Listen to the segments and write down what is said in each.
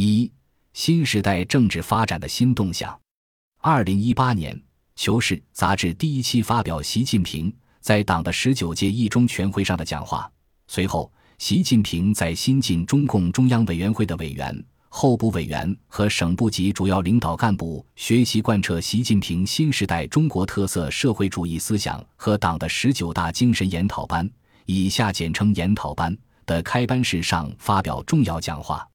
一、新时代政治发展的新动向。二零一八年，《求是》杂志第一期发表习近平在党的十九届一中全会上的讲话。随后，习近平在新晋中共中央委员会的委员、候补委员和省部级主要领导干部学习贯彻习近平新时代中国特色社会主义思想和党的十九大精神研讨班（以下简称研讨班）的开班式上发表重要讲话。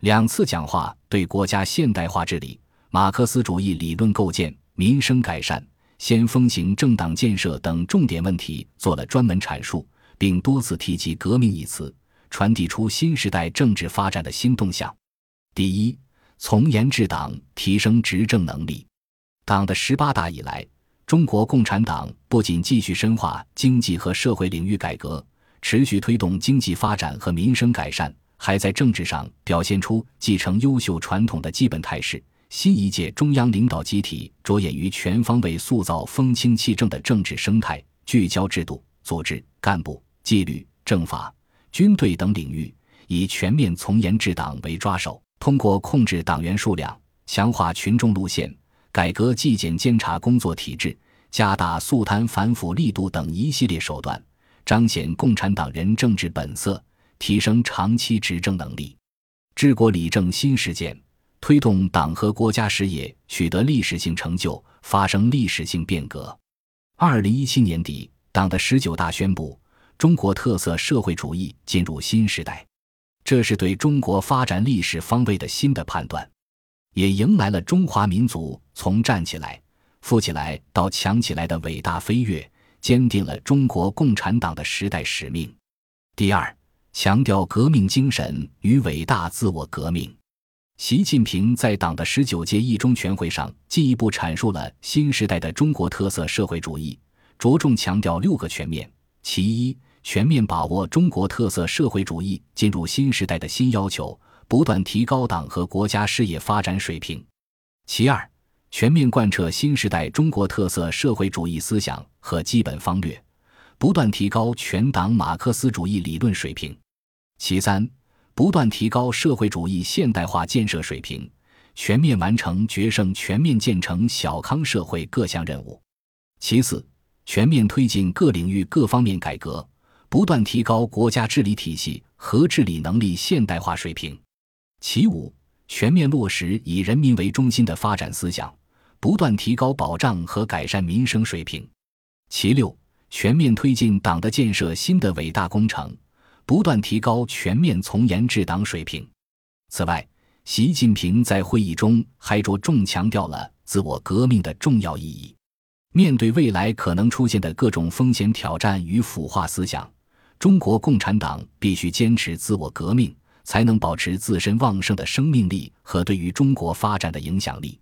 两次讲话对国家现代化治理。马克思主义理论构建、民生改善、先锋型政党建设等重点问题做了专门阐述，并多次提及“革命”一词，传递出新时代政治发展的新动向。第一，从严治党，提升执政能力。党的十八大以来，中国共产党不仅继续深化经济和社会领域改革，持续推动经济发展和民生改善，还在政治上表现出继承优秀传统的基本态势。新一届中央领导集体着眼于全方位塑造风清气正的政治生态，聚焦制度、组织、干部、纪律、政法、军队等领域，以全面从严治党为抓手，通过控制党员数量、强化群众路线、改革纪检监察工作体制、加大肃贪反腐力度等一系列手段，彰显共产党人政治本色，提升长期执政能力。治国理政新实践。推动党和国家事业取得历史性成就，发生历史性变革。二零一七年底，党的十九大宣布，中国特色社会主义进入新时代，这是对中国发展历史方位的新的判断，也迎来了中华民族从站起来、富起来到强起来的伟大飞跃，坚定了中国共产党的时代使命。第二，强调革命精神与伟大自我革命。习近平在党的十九届一中全会上进一步阐述了新时代的中国特色社会主义，着重强调六个全面：其一，全面把握中国特色社会主义进入新时代的新要求，不断提高党和国家事业发展水平；其二，全面贯彻新时代中国特色社会主义思想和基本方略，不断提高全党马克思主义理论水平；其三。不断提高社会主义现代化建设水平，全面完成决胜全面建成小康社会各项任务。其次，全面推进各领域各方面改革，不断提高国家治理体系和治理能力现代化水平。其五，全面落实以人民为中心的发展思想，不断提高保障和改善民生水平。其六，全面推进党的建设新的伟大工程。不断提高全面从严治党水平。此外，习近平在会议中还着重强调了自我革命的重要意义。面对未来可能出现的各种风险挑战与腐化思想，中国共产党必须坚持自我革命，才能保持自身旺盛的生命力和对于中国发展的影响力。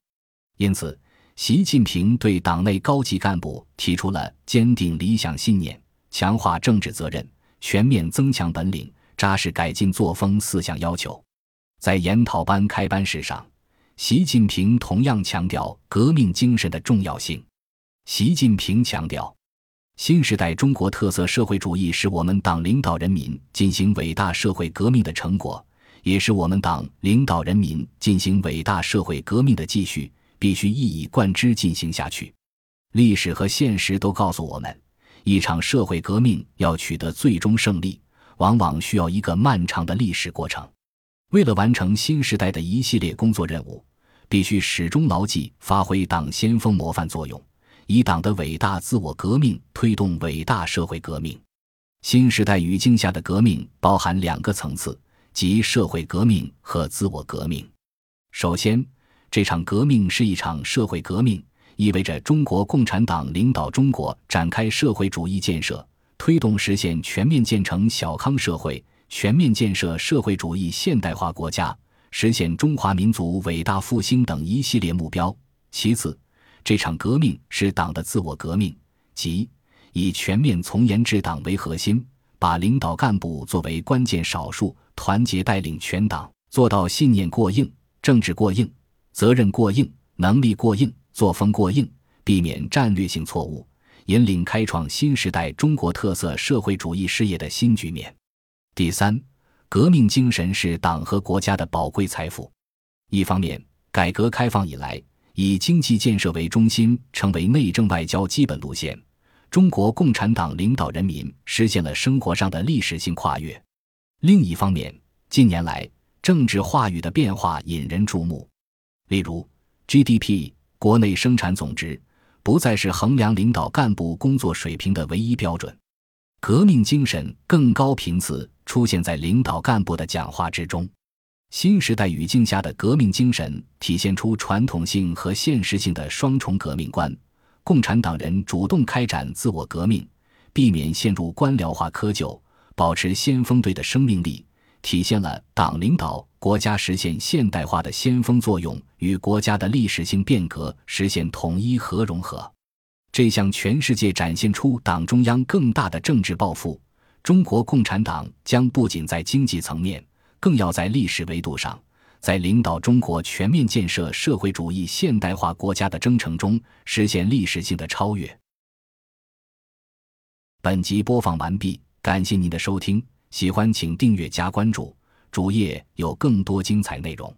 因此，习近平对党内高级干部提出了坚定理想信念、强化政治责任。全面增强本领、扎实改进作风四项要求，在研讨班开班式上，习近平同样强调革命精神的重要性。习近平强调，新时代中国特色社会主义是我们党领导人民进行伟大社会革命的成果，也是我们党领导人民进行伟大社会革命的继续，必须一以贯之进行下去。历史和现实都告诉我们。一场社会革命要取得最终胜利，往往需要一个漫长的历史过程。为了完成新时代的一系列工作任务，必须始终牢记发挥党先锋模范作用，以党的伟大自我革命推动伟大社会革命。新时代语境下的革命包含两个层次，即社会革命和自我革命。首先，这场革命是一场社会革命。意味着中国共产党领导中国展开社会主义建设，推动实现全面建成小康社会，全面建设社会主义现代化国家，实现中华民族伟大复兴等一系列目标。其次，这场革命是党的自我革命，即以全面从严治党为核心，把领导干部作为关键少数，团结带领全党，做到信念过硬、政治过硬、责任过硬、能力过硬。作风过硬，避免战略性错误，引领开创新时代中国特色社会主义事业的新局面。第三，革命精神是党和国家的宝贵财富。一方面，改革开放以来，以经济建设为中心，成为内政外交基本路线。中国共产党领导人民实现了生活上的历史性跨越。另一方面，近年来政治话语的变化引人注目。例如，GDP 国内生产总值不再是衡量领导干部工作水平的唯一标准，革命精神更高频次出现在领导干部的讲话之中。新时代语境下的革命精神体现出传统性和现实性的双重革命观。共产党人主动开展自我革命，避免陷入官僚化窠臼，保持先锋队的生命力，体现了党领导国家实现现代化的先锋作用与国家的历史性变革实现统一和融合。这向全世界展现出党中央更大的政治抱负。中国共产党将不仅在经济层面，更要在历史维度上。在领导中国全面建设社会主义现代化国家的征程中，实现历史性的超越。本集播放完毕，感谢您的收听，喜欢请订阅加关注，主页有更多精彩内容。